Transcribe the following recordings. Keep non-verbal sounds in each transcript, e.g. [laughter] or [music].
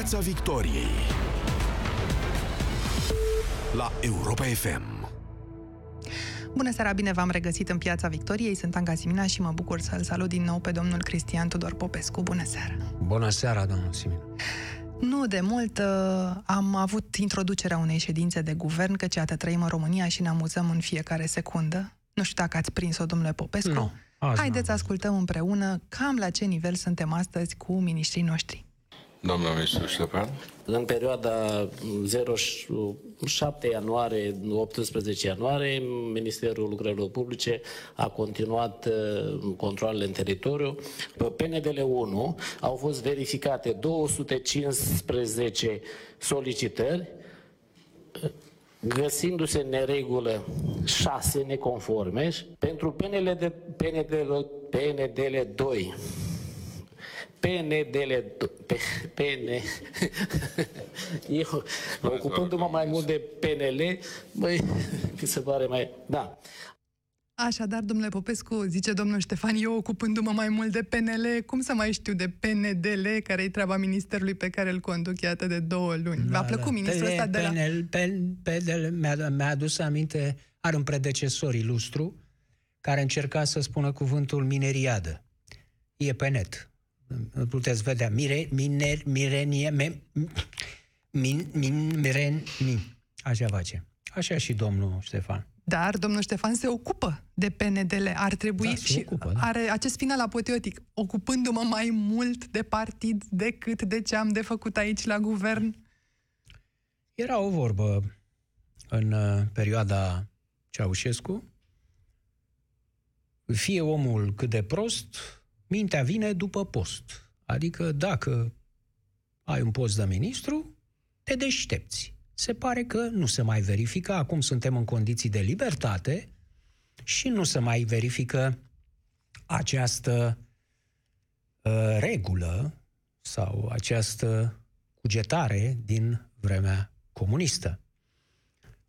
Piața Victoriei la Europa FM. Bună seara, bine v-am regăsit în Piața Victoriei. Sunt Anga Simina și mă bucur să-l salut din nou pe domnul Cristian Tudor Popescu. Bună seara! Bună seara, domnul Simina! Nu de mult uh, am avut introducerea unei ședințe de guvern, căci iată trăim în România și ne amuzăm în fiecare secundă. Nu știu dacă ați prins-o, domnule Popescu. Nu, azi Haideți să n-am ascultăm împreună cam la ce nivel suntem astăzi cu miniștrii noștri. Doamna ministru Ștefan, În perioada 07 ianuarie 18 ianuarie, Ministerul Lucrărilor Publice a continuat uh, controlele în teritoriu. Pe PNDL 1 au fost verificate 215 solicitări, găsindu-se în neregulă 6 neconforme. Pentru PNL de, PNDL, PNDL 2 PNDL, P- PN, eu, [laughs] ocupându-mă mai mult de PNL, băi, [laughs] mi se pare mai, da. Așadar, domnule Popescu, zice domnul Ștefan, eu ocupându-mă mai mult de PNL, cum să mai știu de PNDL, care e treaba ministerului pe care îl conduc, iată, de două luni. V-a plăcut ministrul ăsta de la... PNL, PN, PNL mi-a, mi-a adus aminte, are un predecesor ilustru, care încerca să spună cuvântul mineriadă. E pe net. Îl Puteți vedea. Mire, miner, mirenie, me, min, min, miren, min. Așa face. Așa și domnul Ștefan. Dar domnul Ștefan se ocupă de PNDL. Ar trebui Da, se și ocupă, da. are acest final apoteotic, ocupându-mă mai mult de partid decât de ce am de făcut aici la guvern. Era o vorbă în uh, perioada Ceaușescu. Fie omul cât de prost, mintea vine după post. Adică dacă ai un post de ministru, te deștepți. Se pare că nu se mai verifică, acum suntem în condiții de libertate și nu se mai verifică această uh, regulă sau această cugetare din vremea comunistă.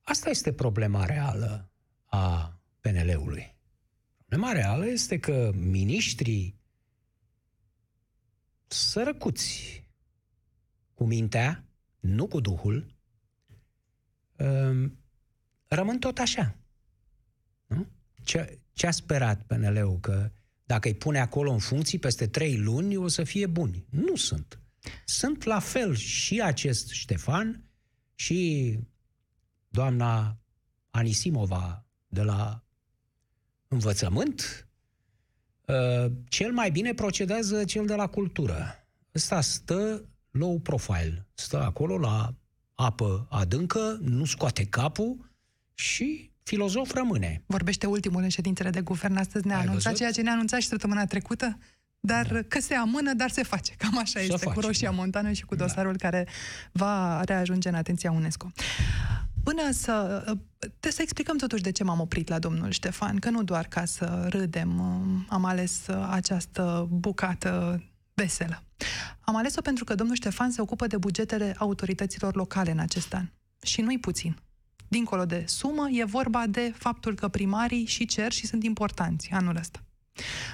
Asta este problema reală a PNL-ului. Problema reală este că miniștrii sărăcuți cu mintea, nu cu duhul, um, rămân tot așa. Nu? Ce, ce a sperat PNL-ul? Că dacă îi pune acolo în funcții, peste trei luni o să fie buni. Nu sunt. Sunt la fel și acest Ștefan și doamna Anisimova de la învățământ, uh, cel mai bine procedează cel de la cultură. Ăsta stă low profile, stă acolo la apă adâncă, nu scoate capul și filozof rămâne. Vorbește ultimul în ședințele de guvern. Astăzi ne-a Ai anunțat văzut? ceea ce ne-a anunțat și săptămâna trecută, dar da. că se amână, dar se face. Cam așa Se este face, cu Roșia da. Montană și cu Da. dosarul care va reajunge în atenția UNESCO. Până să... Trebuie să explicăm totuși de ce m-am oprit la domnul Ștefan, că nu doar ca să râdem um, am ales uh, această bucată veselă. Am ales-o pentru că domnul Ștefan se ocupă de bugetele autorităților locale în acest an. Și nu-i puțin. Dincolo de sumă, e vorba de faptul că primarii și cer și sunt importanți anul ăsta.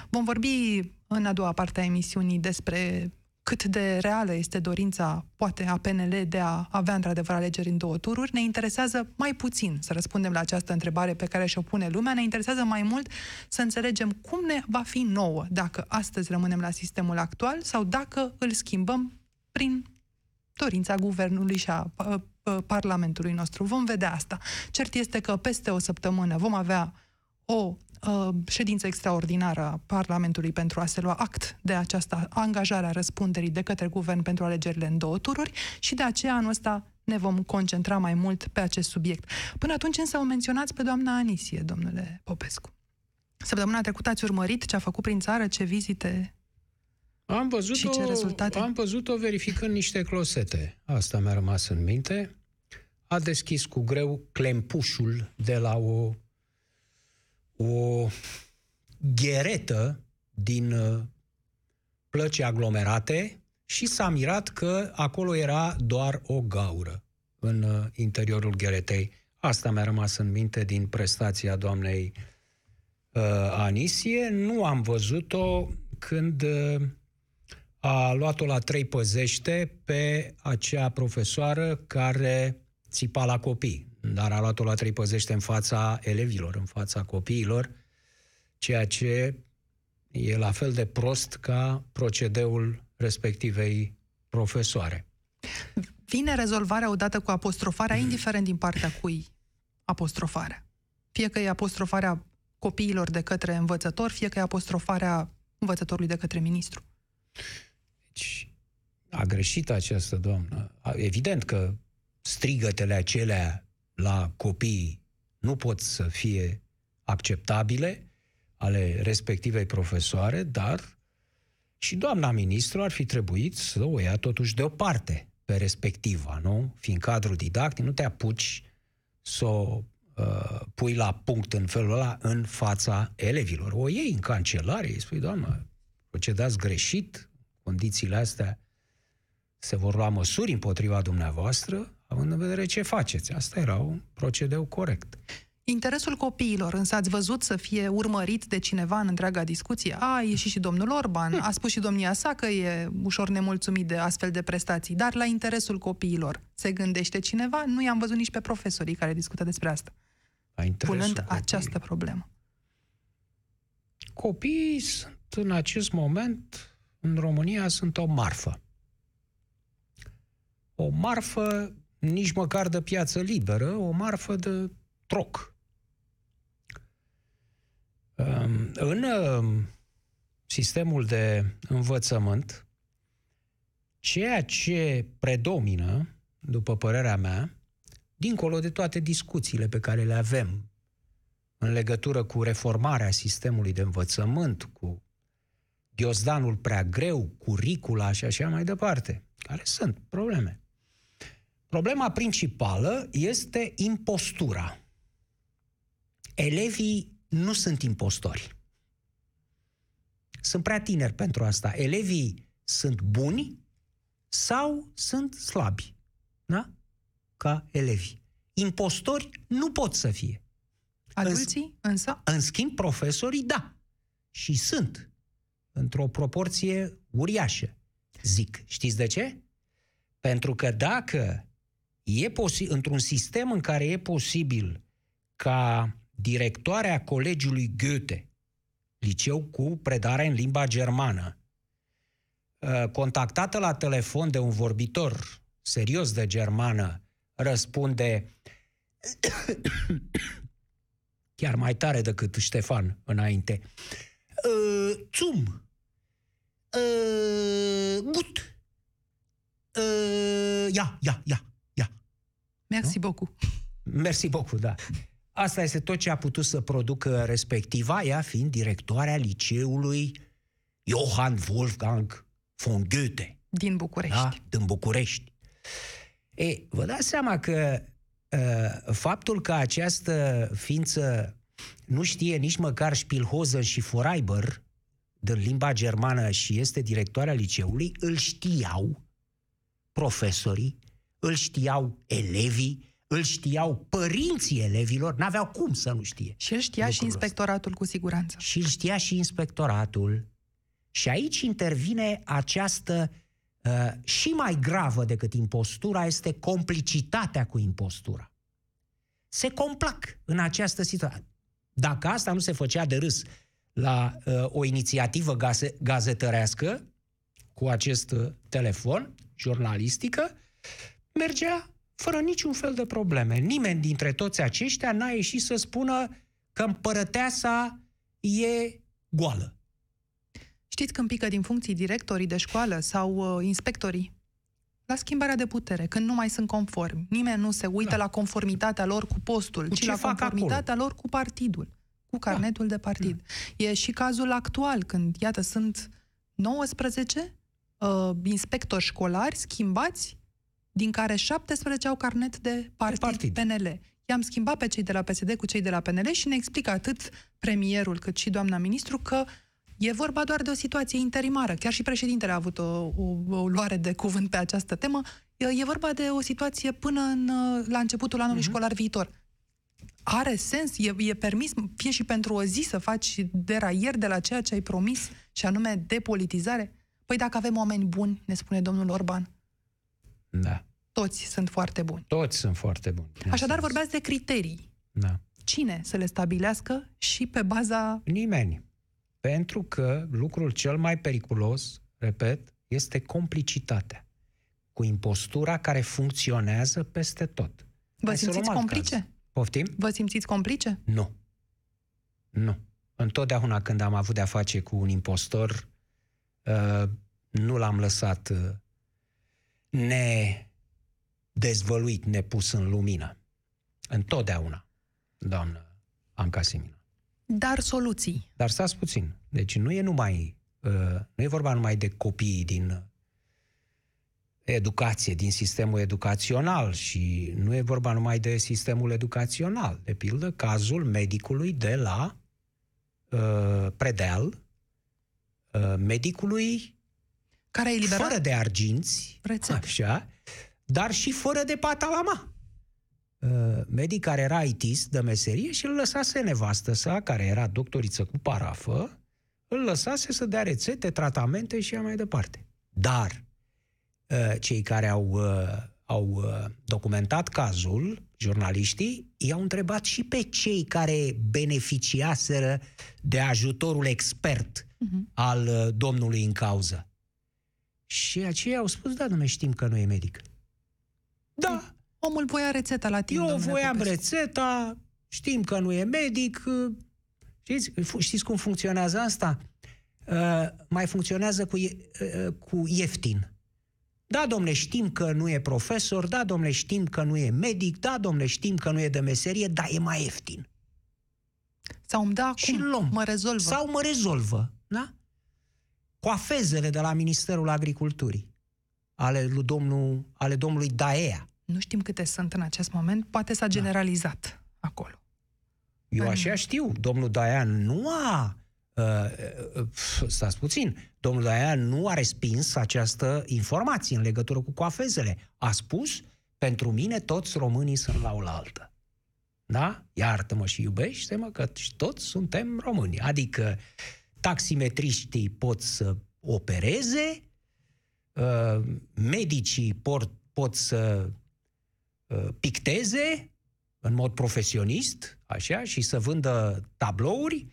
Vom vorbi în a doua parte a emisiunii despre cât de reală este dorința, poate, a PNL de a avea într-adevăr alegeri în două tururi. Ne interesează mai puțin să răspundem la această întrebare pe care și-o pune lumea. Ne interesează mai mult să înțelegem cum ne va fi nouă dacă astăzi rămânem la sistemul actual sau dacă îl schimbăm prin dorința guvernului și a uh, uh, Parlamentului nostru. Vom vedea asta. Cert este că peste o săptămână vom avea o uh, ședință extraordinară a Parlamentului pentru a se lua act de această angajare a răspunderii de către guvern pentru alegerile în două tururi și de aceea anul ăsta ne vom concentra mai mult pe acest subiect. Până atunci însă o menționați pe doamna Anisie, domnule Popescu. Săptămâna trecută ați urmărit ce a făcut prin țară, ce vizite Am văzut, Și ce rezultate? am văzut-o verificând niște closete. Asta mi-a rămas în minte. A deschis cu greu clempușul de la o, o gheretă din uh, plăci aglomerate și s-a mirat că acolo era doar o gaură în uh, interiorul gheretei. Asta mi-a rămas în minte din prestația doamnei uh, Anisie. Nu am văzut-o când uh, a luat-o la trei păzește pe acea profesoară care țipa la copii, dar a luat-o la trei păzește în fața elevilor, în fața copiilor, ceea ce e la fel de prost ca procedeul respectivei profesoare. Vine rezolvarea odată cu apostrofarea, indiferent din partea cui apostrofarea. Fie că e apostrofarea copiilor de către învățător, fie că e apostrofarea învățătorului de către ministru. Deci, a greșit această doamnă. Evident că strigătele acelea la copii nu pot să fie acceptabile ale respectivei profesoare, dar și doamna ministru ar fi trebuit să o ia totuși deoparte pe respectiva, nu? Fiind cadru didactic, nu te apuci să o uh, pui la punct în felul ăla în fața elevilor. O iei în cancelare, îi spui, doamnă, procedați greșit, condițiile astea se vor lua măsuri împotriva dumneavoastră, având în vedere ce faceți. Asta era un procedeu corect. Interesul copiilor, însă ați văzut să fie urmărit de cineva în întreaga discuție? A ieșit și domnul Orban, a spus și domnia sa că e ușor nemulțumit de astfel de prestații, dar la interesul copiilor se gândește cineva? Nu i-am văzut nici pe profesorii care discută despre asta. La interesul punând copiilor. această problemă. Copiii sunt în acest moment, în România, sunt o marfă. O marfă nici măcar de piață liberă, o marfă de troc. Um, În um, sistemul de învățământ, ceea ce predomină, după părerea mea, dincolo de toate discuțiile pe care le avem în legătură cu reformarea sistemului de învățământ, cu ghiozdanul prea greu, curicula și așa mai departe, care sunt probleme. Problema principală este impostura. Elevii nu sunt impostori. Sunt prea tineri pentru asta. Elevii sunt buni sau sunt slabi. Da? Ca elevi. Impostori nu pot să fie. Adulții, însă, În schimb, profesorii, da. Și sunt. Într-o proporție uriașă, zic. Știți de ce? Pentru că dacă e posi- într-un sistem în care e posibil ca directoarea colegiului Goethe, liceu cu predare în limba germană, uh, contactată la telefon de un vorbitor serios de germană, răspunde [coughs] chiar mai tare decât Ștefan înainte. Uh, zum. Uh, gut. Uh, ia, ia, ia, ia. merci beaucoup. Mersi beaucoup, da. Asta este tot ce a putut să producă respectiva, ea fiind directoarea liceului Johann Wolfgang von Goethe Din București. da? din București. E, vă dați seama că uh, faptul că această ființă nu știe nici măcar Spielhosen și Foreiber din limba germană și este directoarea liceului, îl știau profesorii, îl știau elevii, îl știau părinții elevilor, n-aveau cum să nu știe. Și el știa și lucrul ăsta. inspectoratul cu siguranță. Și îl știa și inspectoratul. Și aici intervine această uh, și mai gravă decât impostura este complicitatea cu impostura. Se complac în această situație. Dacă asta nu se făcea de râs la uh, o inițiativă gaze- gazetărească cu acest uh, telefon, jurnalistică, mergea fără niciun fel de probleme. Nimeni dintre toți aceștia n-a ieșit să spună că împărăteasa e goală. Știți când pică din funcții directorii de școală sau uh, inspectorii? La schimbarea de putere, când nu mai sunt conformi. Nimeni nu se uită Da. la conformitatea lor cu postul, Cu ci ce la fac conformitatea lor cu partidul, cu carnetul de partid. E și cazul actual, când, iată, sunt 19 uh, inspectori școlari schimbați, din care 17 au carnet de partid, partid. PNL. I-am schimbat pe cei de la PSD cu cei de la PNL și ne explică atât premierul cât și doamna ministru că E vorba doar de o situație interimară. Chiar și președintele a avut o, o, o luare de cuvânt pe această temă. E, e vorba de o situație până în, la începutul anului uh-huh. școlar viitor. Are sens? E, e permis, fie și pentru o zi, să faci deraier de la ceea ce ai promis, și anume depolitizare? Păi dacă avem oameni buni, ne spune domnul Orban, Da. toți sunt foarte buni. Toți sunt foarte buni. Așadar, bineînțeles. vorbeați de criterii. Da. Cine să le stabilească și pe baza... Nimeni. Pentru că lucrul cel mai periculos, repet, este complicitatea cu impostura care funcționează peste tot. Vă Hai să simțiți luăm alt complice? caz. Poftim? Vă simțiți complice? Nu. Nu. Întotdeauna când am avut de-a face cu un impostor, uh, nu l-am lăsat uh, nedezvăluit, nepus în lumină. Întotdeauna, doamnă Anca Simina. Dar soluții. Dar stați puțin. Deci nu e numai, uh, nu e vorba numai de copiii din educație, din sistemul educațional și nu e vorba numai de sistemul educațional. De pildă, cazul medicului de la uh, Predeal, uh, medicului Care e eliberat? fără de arginți, Rețete. așa, dar și fără de patalama. Uh, medic care era itist de meserie și îl lăsase nevastă sa, care era doctoriță cu parafă, îl lăsase să dea rețete, tratamente și așa mai departe. Dar uh, cei care au, uh, au uh, documentat cazul, jurnaliștii, i-au întrebat și pe cei care beneficiaseră de ajutorul expert Mhm. al uh, domnului în cauză. Și aceia au spus, da, domnule, știm că nu e medic. Da, Omul voia rețeta la timp, eu domnule voiam Popescu. rețeta, știm că nu e medic. uh, Știți, fu- știți cum funcționează asta? Uh, mai funcționează cu, ie- uh, cu ieftin. Da, domnule, știm că nu e profesor, da, domnule, știm că nu e medic, da, domnule, știm că nu e de meserie, dar e mai ieftin. Sau îmi dă acum, Și luăm. mă rezolvă. Sau mă rezolvă, da? Coafezele de la Ministerul Agriculturii, ale, lui domnul, ale domnului Daea. Nu știm câte sunt în acest moment, poate Da. s-a generalizat acolo. Eu Păi așa știu. Domnul Dayan nu a... Uh, uh, stați puțin. Domnul Dayan nu a respins această informație în legătură cu coafezele. A spus, pentru mine toți românii sunt la oaltă. Da? Iartă-mă și iubește-mă că toți suntem români. Adică taximetriștii pot să opereze, uh, medicii pot, pot să uh, picteze în mod profesionist, așa, și să vândă tablouri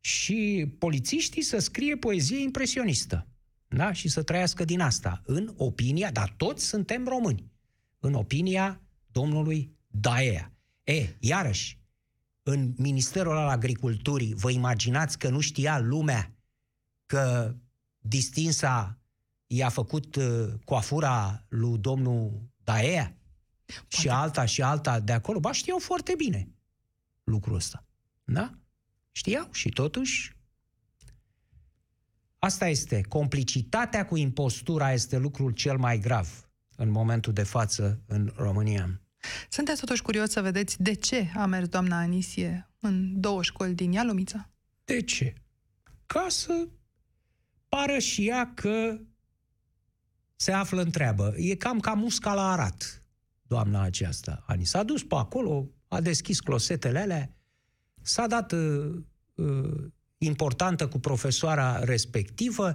și polițiștii să scrie poezie impresionistă. Da? Și să trăiască din asta. În opinia, dar toți suntem români. În opinia domnului Daea. E, iarăși, în Ministerul al Agriculturii, vă imaginați că nu știa lumea că distinsa i-a făcut uh, coafura lui domnul Daea? Și alta și alta de acolo, ba știau foarte bine lucrul ăsta. Da? Știau și totuși asta este. Complicitatea cu impostura este lucrul cel mai grav în momentul de față în România. Sunteți totuși curios să vedeți de ce a mers doamna Anisie în două școli din Ialomița? De ce? Ca să pară și ea că se află în treabă. E cam ca musca la arat, doamna aceasta. Ani s-a dus pe acolo, a deschis closetele alea, s-a dat uh, uh, importantă cu profesoara respectivă,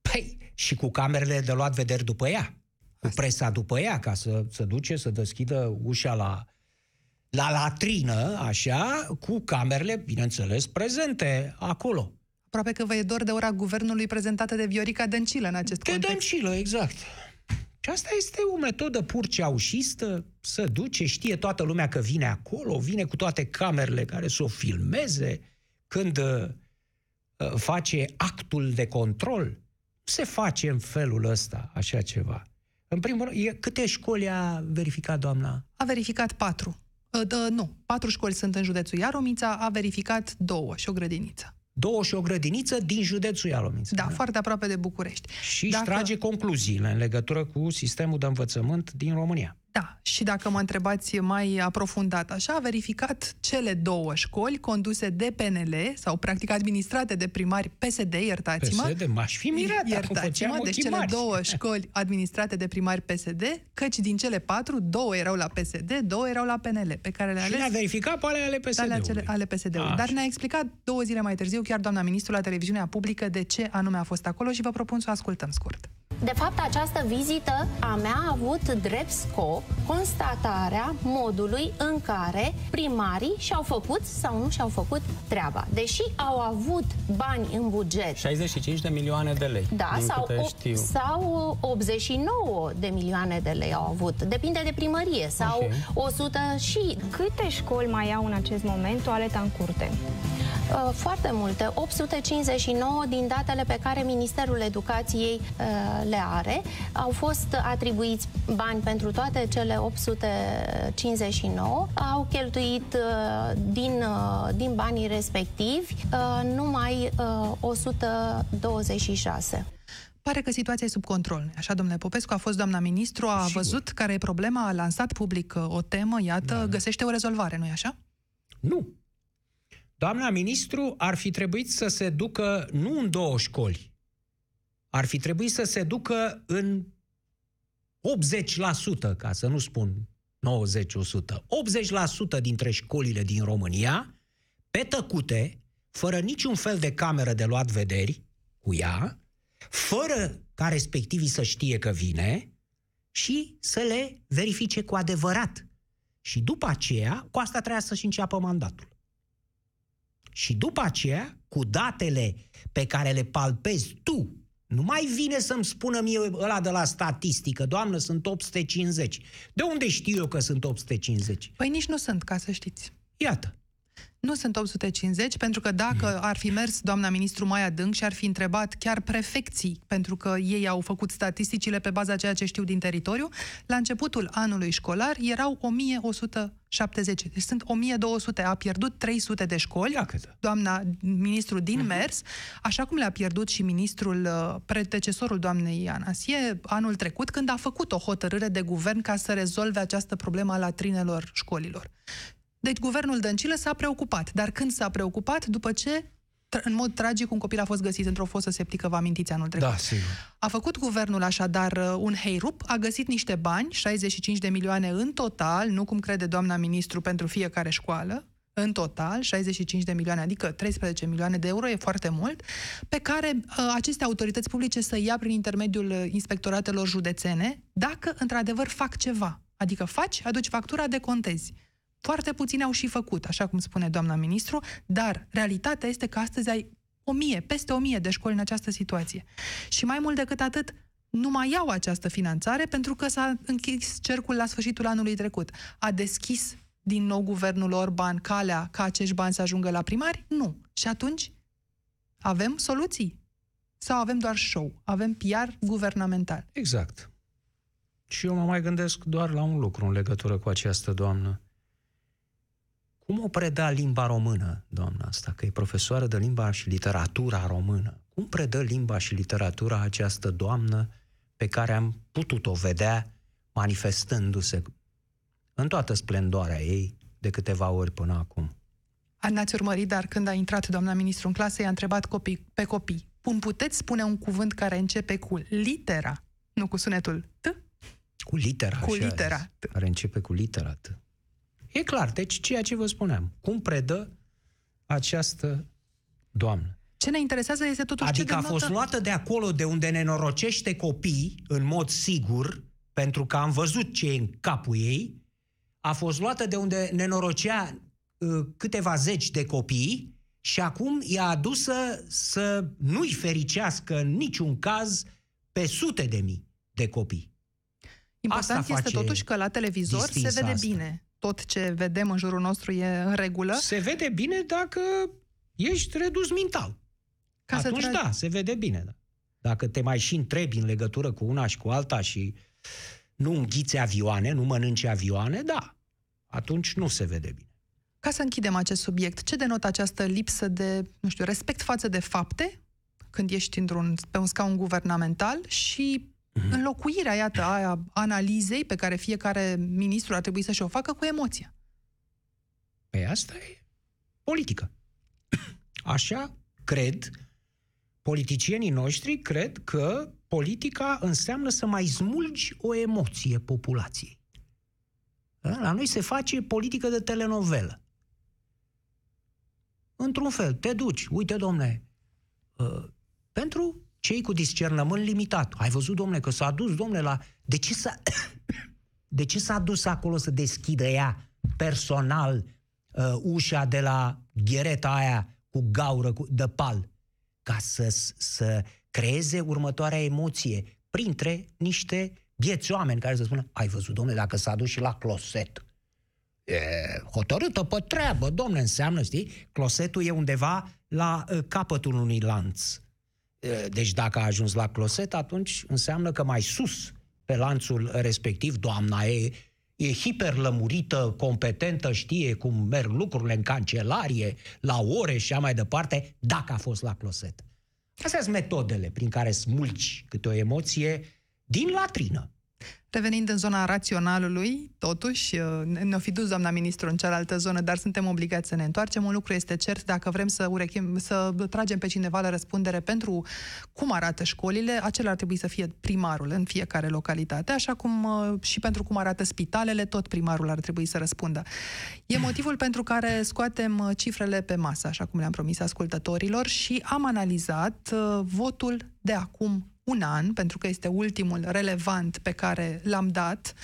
păi, și cu camerele de luat vederi după ea, cu presa după ea, ca să se duce să deschidă ușa la, la latrină, așa, cu camerele, bineînțeles, prezente acolo. Aproape că vă e dor de ora guvernului prezentată de Viorica Dăncilă în acest Te context. dăncilă, exact. Și asta este o metodă pur ceaușistă, să duce, știe toată lumea că vine acolo, vine cu toate camerele care să o filmeze, când uh, uh, face actul de control. Se face în felul ăsta așa ceva. În primul rând, e, câte școli a verificat doamna? A verificat patru. Uh, dă, nu, patru școli sunt în județul Iaromița, a verificat două și o grădiniță. Două și o grădiniță din județul Ialomița. Da, foarte aproape de București. Și își trage concluziile în legătură cu sistemul de învățământ din România. Da, și dacă mă întrebați mai aprofundat așa, a verificat cele două școli conduse de PNL sau practic administrate de primari PSD, iertați-mă. PSD, m-aș fi mirat Iertați-mă, deci cele mari. două școli administrate de primari PSD, căci din cele patru, două erau la PSD, două erau la PNL, pe care le-a Și ales le-a verificat pe ale ale ale, PSD-ului. cele, ale PSD-ului. Dar ne-a explicat două zile mai târziu, chiar doamna ministru, la televiziunea publică, de ce anume a fost acolo și vă propun să o ascultăm scurt. De fapt, această vizită a mea a avut drept scop constatarea modului în care primarii și-au făcut sau nu și-au făcut treaba. Deși au avut bani în buget, 65 de milioane de lei. da, din sau, câte o, știu. sau 89 de milioane de lei au avut. Depinde de primărie. Sau Ok. 100 și Câte școli mai au în acest moment toaleta în curte? Uh, Foarte multe, 859 din datele pe care Ministerul Educației uh, le are. Au fost atribuiți bani pentru toate cele 859, au cheltuit uh, din, uh, din banii respectivi uh, numai uh, 126. Pare că situația e sub control. nu-i Așa, domnule Popescu, a fost doamna ministru, a Sigur. văzut care e problema, a lansat public uh, o temă, iată, da. găsește o rezolvare, nu-i așa? Nu. Doamna ministru ar fi trebuit să se ducă nu în două școli. Ar fi trebuit să se ducă în 80%, ca să nu spun 90-100, 80% dintre școlile din România, pe tăcute, fără niciun fel de cameră de luat vederi cu ea, fără ca respectivii să știe că vine și să le verifice cu adevărat. Și după aceea, cu asta trebuia să-și înceapă mandatul. Și după aceea, cu datele pe care le palpezi tu, nu mai vine să-mi spună mie ăla de la statistică, doamnă, sunt 850. De unde știu eu că sunt 850? Păi nici nu sunt, ca să știți. Iată. Nu sunt 850, pentru că dacă ar fi mers doamna ministru mai adânc și ar fi întrebat chiar prefecții, pentru că ei au făcut statisticile pe baza ceea ce știu din teritoriu, la începutul anului școlar erau 1170. Deci sunt 1200. A pierdut 300 de școli. Ia câtă. Doamna ministru din mers, așa cum le-a pierdut și ministrul uh, predecesorul doamnei Anasie anul trecut, când a făcut o hotărâre de guvern ca să rezolve această problemă a latrinelor școlilor. Deci guvernul Dăncilă s-a preocupat. Dar când s-a preocupat? După ce, tr- în mod tragic, un copil a fost găsit într-o fosă septică, vă amintiți anul trecut. Da, sigur. A făcut guvernul așadar uh, un heirup, a găsit niște bani, 65 de milioane în total, nu cum crede doamna ministru pentru fiecare școală, în total, 65 de milioane, adică 13 milioane de euro, e foarte mult, pe care uh, aceste autorități publice să ia prin intermediul uh, inspectoratelor județene, dacă într-adevăr fac ceva. Adică faci, aduci factura, decontezi. Foarte puțini au și făcut, așa cum spune doamna ministru, dar realitatea este că astăzi ai o mie, peste o mie de școli în această situație. Și mai mult decât atât, nu mai iau această finanțare pentru că s-a închis cercul la sfârșitul anului trecut. A deschis din nou guvernul Orban calea ca acești bani să ajungă la primari? Nu. Și atunci avem soluții? Sau avem doar show? Avem PR guvernamental? Exact. Și eu mă mai gândesc doar la un lucru în legătură cu această doamnă. Cum o preda limba română, doamna asta, că e profesoară de limba și literatura română? Cum predă limba și literatura această doamnă pe care am putut-o vedea manifestându-se în toată splendoarea ei de câteva ori până acum? N-ați urmărit, dar când a intrat doamna ministru în clasă, i-a întrebat copii, pe copii, cum puteți spune un cuvânt care începe cu litera, nu cu sunetul T? Cu litera. Cu așa a litera. zis, Care începe cu litera T. E clar, deci ceea ce vă spuneam. Cum predă această doamnă? Ce ne interesează este totuși Adică ce a denotă... fost luată de acolo de unde nenorocește copii, în mod sigur, pentru că am văzut ce e în capul ei, a fost luată de unde nenorocea uh, câteva zeci de copii și acum e adusă să nu-i fericească în niciun caz pe sute de mii de copii. Important Asta este face totuși că la televizor se distinsa vede asta. bine. Tot ce vedem în jurul nostru e în regulă. Se vede bine dacă ești redus mental. Ca să Atunci tra- da, se vede bine. Da. Dacă te mai și întrebi în legătură cu una și cu alta și nu înghiți avioane, nu mănânci avioane, da, atunci nu se vede bine. Ca să închidem acest subiect, ce denotă această lipsă de, nu știu, respect față de fapte când ești într-un, pe un scaun guvernamental și Mm-hmm. Înlocuirea, iată, a analizei pe care fiecare ministru ar trebui să și-o facă cu emoția. Păi asta e politică. [clears throat] Așa cred, politicienii noștri cred că politica înseamnă să mai smulgi o emoție populației. La noi se face politică de telenovelă. Într-un fel, te duci, uite, domne, uh, pentru cei cu discernământ limitat. Ai văzut, domne, că s-a dus, domne, la... De ce s-a, [coughs] de ce s-a dus acolo să deschidă ea personal uh, ușa de la ghereta aia cu gaură cu, de pal? Ca să, să creeze următoarea emoție printre niște vieți oameni care să spună, ai văzut, domne, dacă s-a dus și la closet. E, hotărâtă pe treabă, domne, înseamnă, știi? Closetul e undeva la uh, capătul unui lanț. Deci dacă a ajuns la closet, atunci înseamnă că mai sus pe lanțul respectiv, doamna e, e hiperlămurită, competentă, știe cum merg lucrurile în cancelarie, la ore și așa mai departe, dacă a fost la closet. Astea sunt metodele prin care smulgi câte o emoție din latrină. Revenind în zona raționalului, totuși, uh, ne-o fi dus doamna ministru în cealaltă zonă, dar suntem obligați să ne întoarcem. Un lucru este cert, dacă vrem să, urechim, să tragem pe cineva la răspundere pentru cum arată școlile, acela ar trebui să fie primarul în fiecare localitate, așa cum uh, și pentru cum arată spitalele, tot primarul ar trebui să răspundă. E motivul [clears throat] pentru care scoatem uh, cifrele pe masă, așa cum le-am promis ascultătorilor, și am analizat votul de acum un an, pentru că este ultimul relevant pe care l-am dat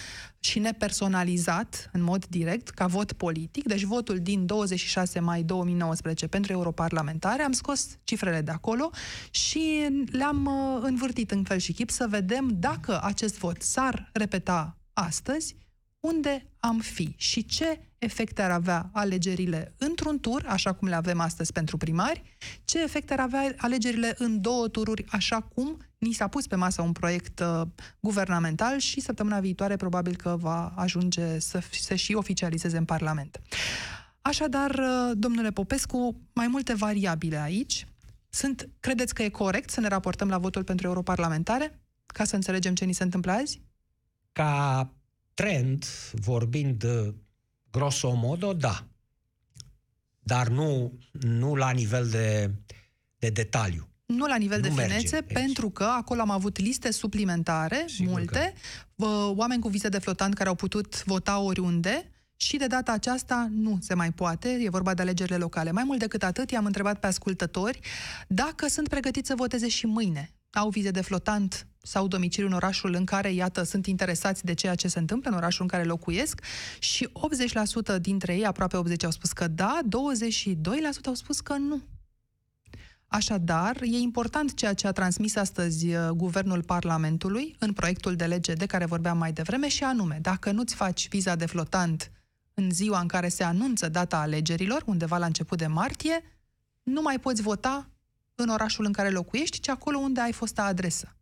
și nepersonalizat în mod direct, ca vot politic, deci votul din 26 mai 2019 pentru europarlamentare, am scos cifrele de acolo și le-am uh, învârtit în fel și chip să vedem dacă acest vot s-ar repeta astăzi, unde am fi și ce efecte ar avea alegerile într-un tur, așa cum le avem astăzi pentru primari, ce efecte ar avea alegerile în două tururi, așa cum ni s-a pus pe masă un proiect uh, guvernamental și săptămâna viitoare probabil că va ajunge să se și oficializeze în Parlament. Așadar, uh, domnule Popescu, mai multe variabile aici. Sunt, credeți că e corect să ne raportăm la votul pentru europarlamentare? Ca să înțelegem ce ni se întâmplă azi? Ca trend, vorbind uh, grosomodo, da. Dar nu, nu la nivel de, de detaliu. Nu la nivel nu de finețe, merge, pentru că acolo am avut liste suplimentare, Sigur multe, că. oameni cu vize de flotant care au putut vota oriunde, și de data aceasta nu se mai poate, e vorba de alegerile locale. Mai mult decât atât, i-am întrebat pe ascultători dacă sunt pregătiți să voteze și mâine. Au vize de flotant sau domiciliu în orașul în care, iată, sunt interesați de ceea ce se întâmplă în orașul în care locuiesc și 80% dintre ei, aproape 80% au spus că da, 22% au spus că nu. Așadar, e important ceea ce a transmis astăzi uh, Guvernul Parlamentului în proiectul de lege de care vorbeam mai devreme și anume, dacă nu-ți faci viza de flotant în ziua în care se anunță data alegerilor, undeva la început de martie, nu mai poți vota în orașul în care locuiești, ci acolo unde ai fost adresă.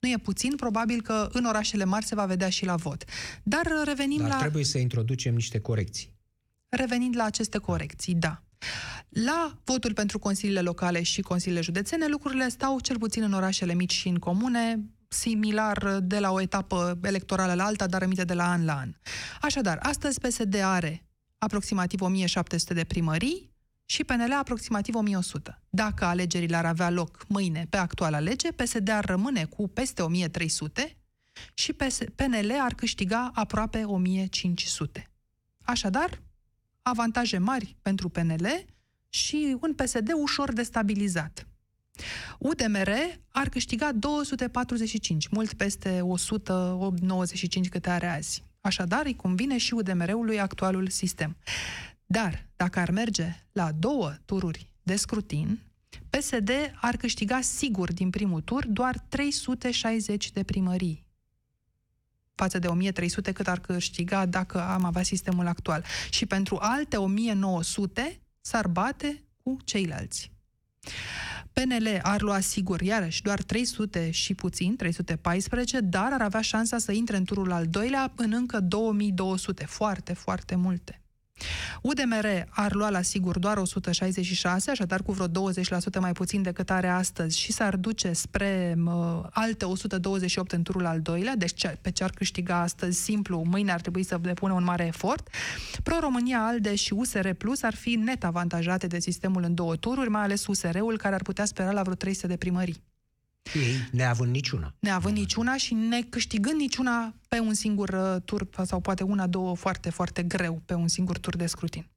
Nu e puțin, probabil că în orașele mari se va vedea și la vot. Dar revenim Dar la... trebuie să introducem niște corecții. Revenind la aceste corecții, da. La votul pentru consiliile locale și consiliile județene, lucrurile stau cel puțin în orașele mici și în comune, similar de la o etapă electorală la alta, dar rămite de la an la an. Așadar, astăzi PSD are aproximativ 1700 de primării și PNL aproximativ 1100. Dacă alegerile ar avea loc mâine pe actuala lege, PSD ar rămâne cu peste 1300 și PNL ar câștiga aproape 1500. Așadar, avantaje mari pentru PNL și un PSD ușor destabilizat. UDMR ar câștiga 245, mult peste 195 câte are azi. Așadar, îi convine și UDMR-ului actualul sistem. Dar, dacă ar merge la două tururi de scrutin, PSD ar câștiga sigur din primul tur doar 360 de primării față de 1300 cât ar câștiga dacă am avea sistemul actual. Și pentru alte 1900 s-ar bate cu ceilalți. PNL ar lua sigur, iarăși, doar 300 și puțin, 314, dar ar avea șansa să intre în turul al doilea în încă 2200. Foarte, foarte multe. UDMR ar lua la sigur doar 166, așadar cu vreo 20% mai puțin decât are astăzi și s-ar duce spre uh, alte 128 în turul al doilea, deci ce, pe ce ar câștiga astăzi simplu, mâine ar trebui să depună un mare efort. Pro-România, ALDE și USR Plus ar fi net avantajate de sistemul în două tururi, mai ales USR-ul care ar putea spera la vreo 300 de primării. Ei neavând niciuna. Neavând niciuna și ne câștigând niciuna pe un singur uh, tur, sau poate una, două foarte, foarte greu pe un singur tur de scrutin.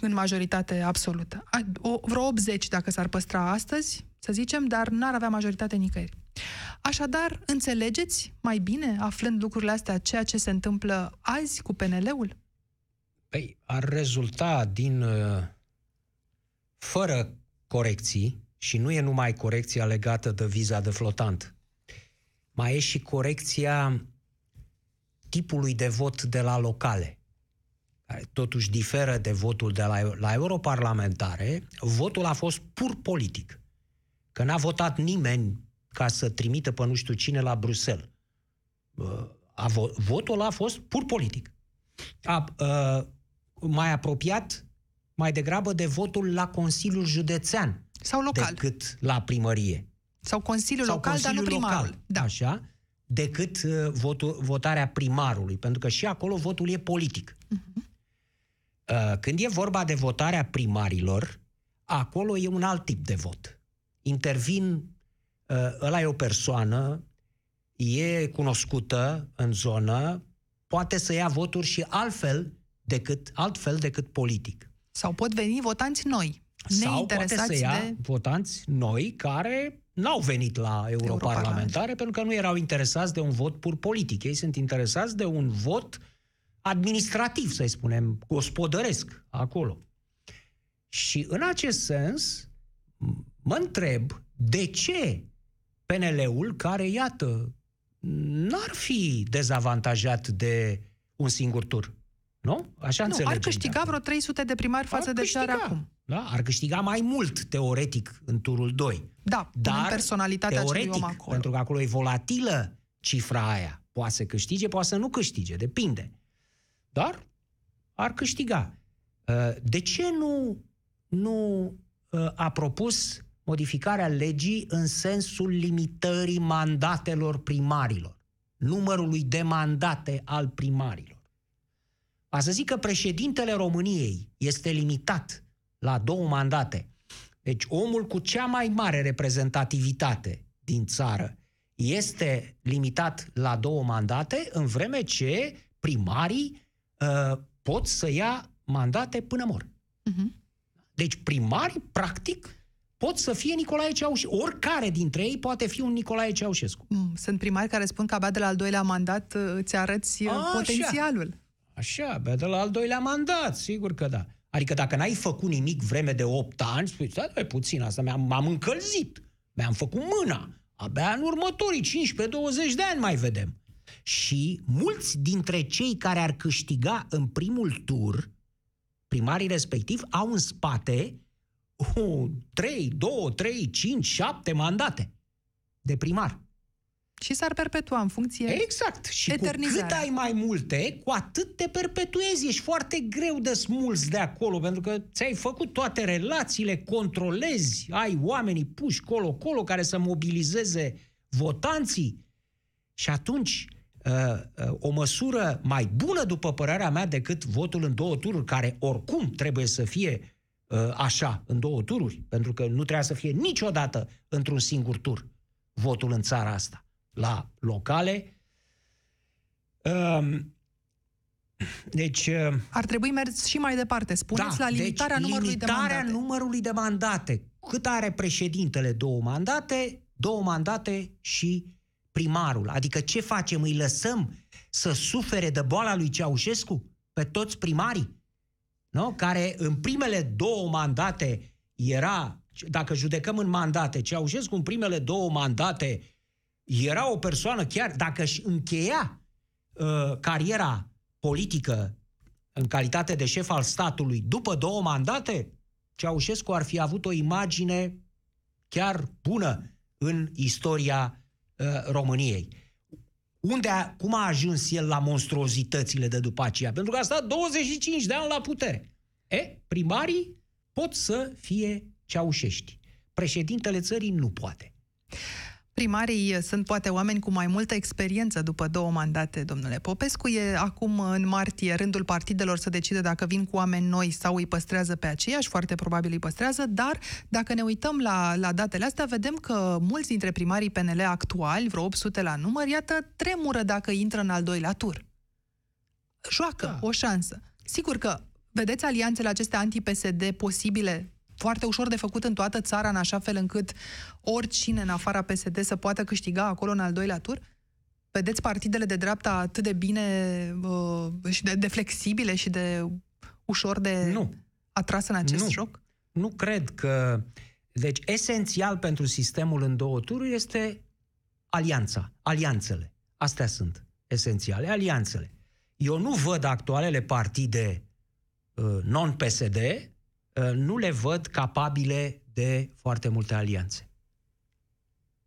În majoritate absolută. O, vreo 80 dacă s-ar păstra astăzi, să zicem, dar n-ar avea majoritate nicăieri. Așadar, înțelegeți mai bine, aflând lucrurile astea, ceea ce se întâmplă azi cu PNL-ul? Păi, ar rezulta din, uh, fără corecții, și nu e numai corecția legată de viza de flotant. Mai e și corecția tipului de vot de la locale, care totuși diferă de votul de la, la europarlamentare. Votul a fost pur politic. Că n-a votat nimeni ca să trimită pe nu știu cine la Bruxelles. A, votul a fost pur politic. A, a, mai apropiat mai degrabă de votul la Consiliul Județean, sau local. Decât la primărie. Sau Consiliul Sau Local, Consiliul dar nu primarul. Local, da. Așa, decât uh, votul, votarea primarului, pentru că și acolo votul e politic. Uh-huh. Uh, când e vorba de votarea primarilor, acolo e un alt tip de vot. Intervin, uh, ăla e o persoană, e cunoscută în zonă, poate să ia voturi și altfel decât, altfel decât politic. Sau pot veni votanți noi. Sau poate să ia de... votanți noi care n-au venit la europarlamentare pentru că nu erau interesați de un vot pur politic. Ei sunt interesați de un vot administrativ, să spunem, gospodăresc acolo. Și în acest sens, mă întreb de ce PNL-ul, care, iată, n-ar fi dezavantajat de un singur tur. Nu? Așa nu, înțelegem. ar câștiga vreo 300 de primari față ar de ce are acum. Da? Ar câștiga mai mult, teoretic, în turul 2. Da, dar personalitatea teoretic, om acolo. pentru că acolo e volatilă cifra aia. Poate să câștige, poate să nu câștige, depinde. Dar ar câștiga. Uh, de ce nu, nu uh, a propus modificarea legii în sensul limitării mandatelor primarilor, numărului de mandate al primarilor? A să zic că președintele României este limitat la două mandate. Deci omul cu cea mai mare reprezentativitate din țară este limitat la două mandate, în vreme ce primarii uh, pot să ia mandate până mor. Uh-huh. Deci primarii, practic, pot să fie Nicolae Ceaușescu. Oricare dintre ei poate fi un Nicolae Ceaușescu. Mm, sunt primari care spun că abia de la al doilea mandat uh, îți arăți uh, A, potențialul. Așa, așa abia de la al doilea mandat, sigur că da. Adică dacă n-ai făcut nimic vreme de 8 ani, spui, stai, dai puțin, asta mi-am, m-am încălzit, mi-am făcut mâna. Abia în următorii 15-20 de ani mai vedem. Și mulți dintre cei care ar câștiga în primul tur, primarii respectiv, au în spate oh, 3, 2, 3, 5, 7 mandate de primar. Și s-ar perpetua în funcție Exact. Și cu cât ai mai multe, cu atât te perpetuezi. Ești foarte greu de smuls de acolo, pentru că ți-ai făcut toate relațiile, controlezi, ai oamenii puși colo-colo care să mobilizeze votanții. Și atunci, uh, uh, o măsură mai bună, după părerea mea, decât votul în două tururi, care oricum trebuie să fie uh, așa, în două tururi, pentru că nu trebuie să fie niciodată într-un singur tur votul în țara asta la locale. Ehm, deci... Ehm, Ar trebui mers și mai departe. Spuneți da, la limitarea deci, numărului limitarea de mandate. numărului de mandate. Cât are președintele? Două mandate, două mandate și primarul. Adică ce facem? Îi lăsăm să sufere de boala lui Ceaușescu pe toți primarii? Nu? Care în primele două mandate era, dacă judecăm în mandate, Ceaușescu în primele două mandate era o persoană chiar, dacă își încheia uh, cariera politică în calitate de șef al statului după două mandate, Ceaușescu ar fi avut o imagine chiar bună în istoria uh, României. Unde a, cum a ajuns el la monstruozitățile de după aceea? Pentru că a stat 25 de ani la putere. E, primarii pot să fie ceaușești. Președintele țării nu poate. Primarii sunt poate oameni cu mai multă experiență după două mandate, domnule Popescu. E acum în martie rândul partidelor să decide dacă vin cu oameni noi sau îi păstrează pe aceiași, foarte probabil îi păstrează, dar dacă ne uităm la, la datele astea, vedem că mulți dintre primarii PNL actuali, vreo 800 la număr, iată, tremură dacă intră în al doilea tur. Joacă da. o șansă. Sigur că vedeți alianțele acestea anti-PSD posibile foarte ușor de făcut în toată țara, în așa fel încât oricine în afara PSD să poată câștiga acolo în al doilea tur? Vedeți partidele de dreapta atât de bine uh, și de, de flexibile și de ușor de nu. atras în acest nu. joc? Nu cred că... Deci, esențial pentru sistemul în două tururi este alianța, alianțele. Astea sunt esențiale, alianțele. Eu nu văd actualele partide uh, non-PSD Uh, nu le văd capabile de foarte multe alianțe.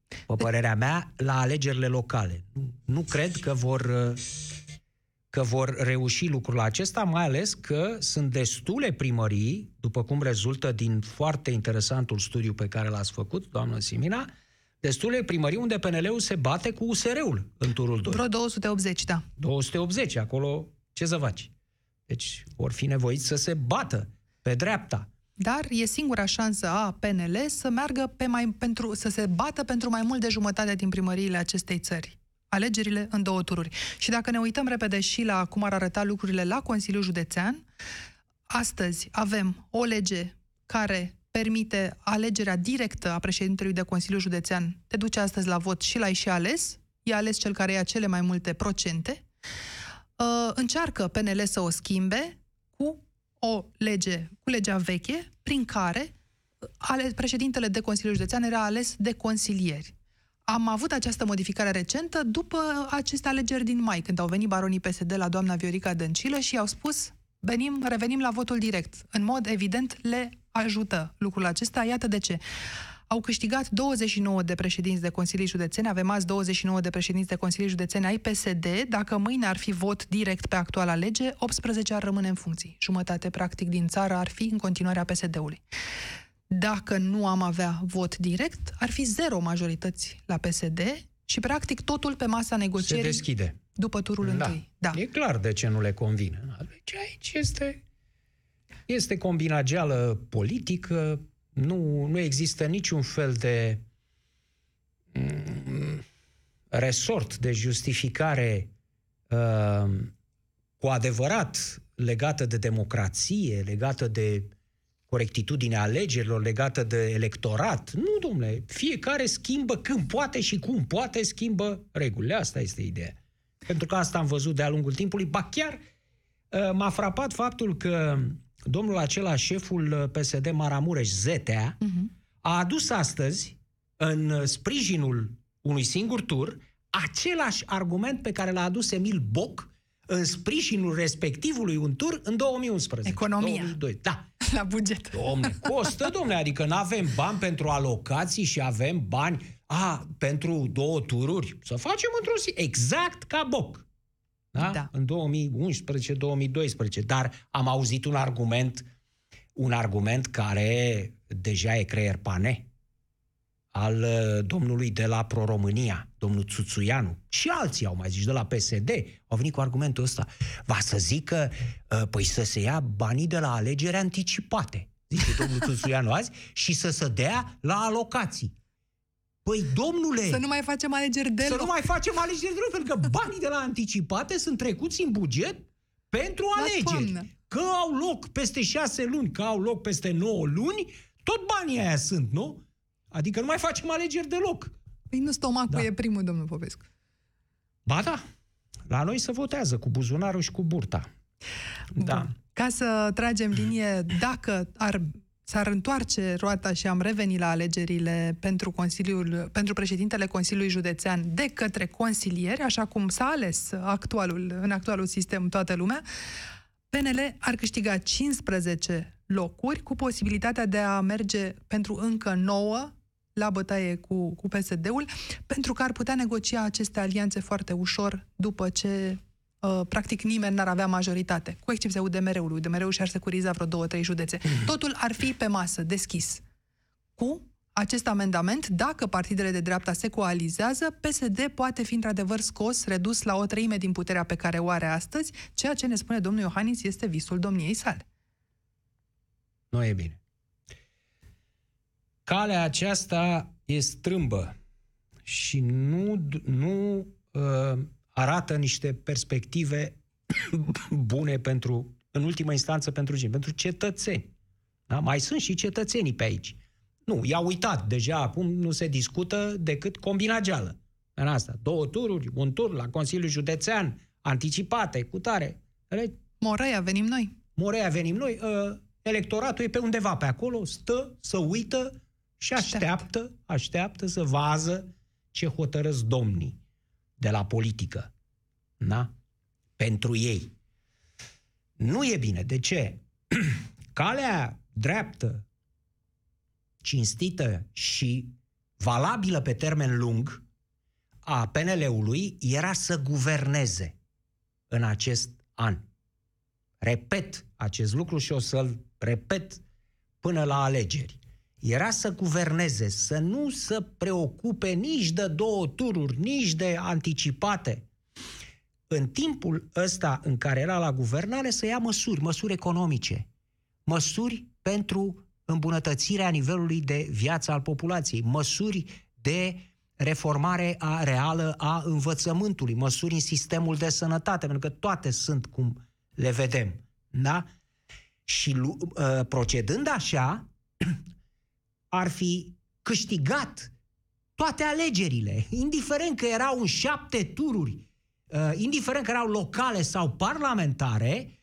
Pe părerea mea, la alegerile locale. Nu cred că vor, uh, că vor reuși lucrul acesta, mai ales că sunt destule primării, după cum rezultă din foarte interesantul studiu pe care l-ați făcut, doamnă Simina, destule primării unde PNL-ul se bate cu USR-ul în turul 2. Vreo 280, da. 280, acolo ce să faci? Deci vor fi nevoiți să se bată pe dreapta. Dar e singura șansă a PNL să meargă pe mai, pentru, să se bată pentru mai mult de jumătate din primăriile acestei țări. Alegerile în două tururi. Și dacă ne uităm repede și la cum ar arăta lucrurile la Consiliul Județean, astăzi avem o lege care permite alegerea directă a președintelui de Consiliu Județean. Te duce astăzi la vot și l-ai și ales. E ales cel care ia cele mai multe procente. Uh, încearcă PNL să o schimbe cu o lege, cu legea veche, prin care ale, președintele de Consiliul Județean era ales de consilieri. Am avut această modificare recentă după aceste alegeri din mai, când au venit baronii PSD la doamna Viorica Dăncilă și i-au spus venim, revenim la votul direct. În mod evident le ajută lucrul acesta. Iată de ce au câștigat 29 de președinți de Consilii Județene, avem azi 29 de președinți de Consilii Județene ai PSD, dacă mâine ar fi vot direct pe actuala lege, 18 ar rămâne în funcții. Jumătate, practic, din țară ar fi în continuare a PSD-ului. Dacă nu am avea vot direct, ar fi zero majorități la PSD și, practic, totul pe masa negocierii. Se deschide. După turul da. întâi. Da. E clar de ce nu le convine. Deci aici este, este combinageală politică, nu, nu există niciun fel de mm, resort de justificare uh, cu adevărat legată de democrație, legată de corectitudinea alegerilor, legată de electorat. Nu, domnule, fiecare schimbă când poate și cum poate schimbă regulile. Asta este ideea. Pentru că asta am văzut de-a lungul timpului. Ba chiar uh, m-a frapat faptul că domnul acela, șeful uh, PSD Maramureș, Zetea, uh-huh. a adus astăzi, în uh, sprijinul unui singur tur, același argument pe care l-a adus Emil Boc în sprijinul respectivului un tur în 2011. Economia. 2002. Da. [laughs] La buget. Domne, costă, domne, adică nu avem bani pentru alocații și avem bani a, pentru două tururi. Să facem într-o zi. Exact ca Boc da? da. în 2011-2012, dar am auzit un argument, un argument care deja e creier pane, al uh, domnului de la Pro-România, domnul Țuțuianu, și alții au mai zis, de la PSD, au venit cu argumentul ăsta. Va să zică, uh, păi să se ia banii de la alegeri anticipate, zice domnul Țuțuianu azi, și să se dea la alocații. Păi, domnule... Să nu mai facem alegeri deloc. Să nu mai facem alegeri deloc, pentru că banii de la anticipate sunt trecuți în buget pentru alegeri. La că au loc peste șase luni, că au loc peste nouă luni, tot banii aia sunt, nu? Adică nu mai facem alegeri deloc. Păi nu stomacul da. e primul, domnul Popescu. Ba da. La noi se votează cu buzunarul și cu burta. Bun. Da. Ca să tragem linie, dacă ar s-ar întoarce roata și am revenit la alegerile pentru, Consiliul, pentru președintele Consiliului Județean de către consilieri, așa cum s-a ales actualul, în actualul sistem toată lumea, PNL ar câștiga 15 locuri cu posibilitatea de a merge pentru încă 9 la bătaie cu, cu PSD-ul, pentru că ar putea negocia aceste alianțe foarte ușor după ce Uh, practic nimeni n-ar avea majoritate, cu excepția UDMR-ului. UDMR-ul și-ar securiza vreo două, trei județe. Mm. Totul ar fi pe masă, deschis. Cu acest amendament, dacă partidele de dreapta se coalizează, PSD poate fi într-adevăr scos, redus la o treime din puterea pe care o are astăzi, ceea ce ne spune domnul Iohannis este visul domniei sale. Nu e bine. Calea aceasta e strâmbă și nu, nu uh, arată niște perspective [coughs] bune pentru, în ultima instanță, pentru cine? Pentru cetățeni. Da? Mai sunt și cetățenii pe aici. Nu, i-a uitat. Deja acum nu se discută decât combinageală. În asta. Două tururi, un tur la Consiliul Județean, anticipate, cu tare. Moreia, venim noi. Moreia, venim noi. Uh, electoratul e pe undeva pe acolo, stă, să uită și așteaptă, așteaptă, așteaptă să vază ce hotărăsc domnii de la politică. Da? Pentru ei. Nu e bine. De ce? [clears throat] Calea dreaptă, cinstită și valabilă pe termen lung a PNL-ului era să guverneze în acest an. Repet acest lucru și o să-l repet până la alegeri era să guverneze, să nu se preocupe nici de două tururi, nici de anticipate. În timpul ăsta în care era la guvernare să ia măsuri, măsuri economice, măsuri pentru îmbunătățirea nivelului de viață al populației, măsuri de reformare a reală a învățământului, măsuri în sistemul de sănătate, pentru că toate sunt cum le vedem. Da? Și uh, procedând așa, ar fi câștigat toate alegerile, indiferent că erau în șapte tururi, uh, indiferent că erau locale sau parlamentare,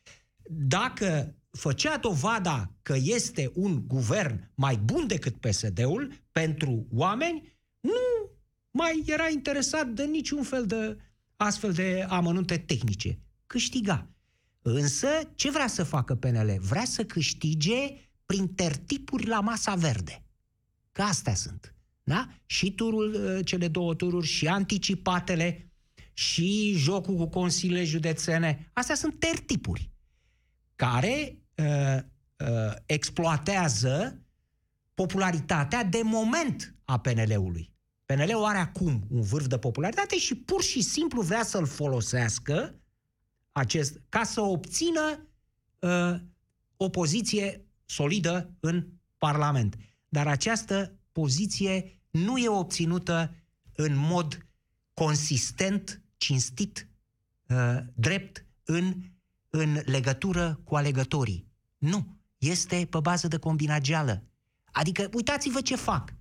dacă făcea dovada că este un guvern mai bun decât PSD-ul pentru oameni, nu mai era interesat de niciun fel de astfel de amănunte tehnice. Câștiga. Însă, ce vrea să facă PNL? Vrea să câștige prin tertipuri la masa verde. Că astea sunt. Da? Și turul, uh, cele două tururi, și anticipatele, și jocul cu consiliile județene. Astea sunt tertipuri care uh, uh, exploatează popularitatea de moment a PNL-ului. PNL-ul are acum un vârf de popularitate și pur și simplu vrea să-l folosească acest, ca să obțină uh, o poziție solidă în Parlament. Dar această poziție nu e obținută în mod consistent, cinstit, uh, drept, în, în legătură cu alegătorii. Nu. Este pe bază de combinageală. Adică, uitați-vă ce fac.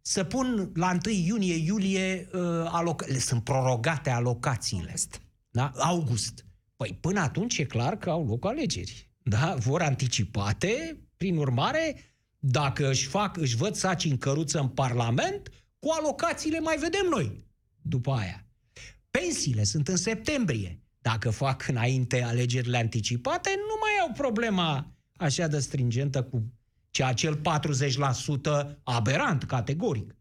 Să pun la 1 iunie-iulie uh, aloc- sunt prorogate alocațiile. August. Da? August. Păi până atunci e clar că au loc alegeri. Da? Vor anticipate, prin urmare, dacă își fac, își văd saci în căruță în Parlament, cu alocațiile mai vedem noi după aia. Pensiile sunt în septembrie. Dacă fac înainte alegerile anticipate, nu mai au problema așa de stringentă cu ceea acel 40% aberant, categoric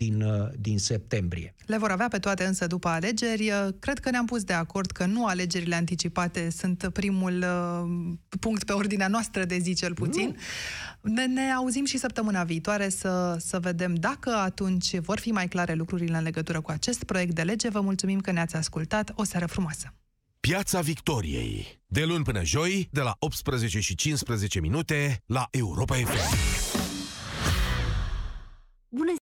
din, uh, din septembrie. Le vor avea pe toate însă după alegeri. Uh, cred că ne-am pus de acord că nu alegerile anticipate sunt primul uh, punct pe ordinea noastră de zi cel puțin. Ne, ne auzim și săptămâna viitoare să, să vedem dacă atunci vor fi mai clare lucrurile în legătură cu acest proiect de lege. Vă mulțumim că ne-ați ascultat. O seară frumoasă! Piața Victoriei. De luni până joi, de la 18 și 15 minute, la Europa FM.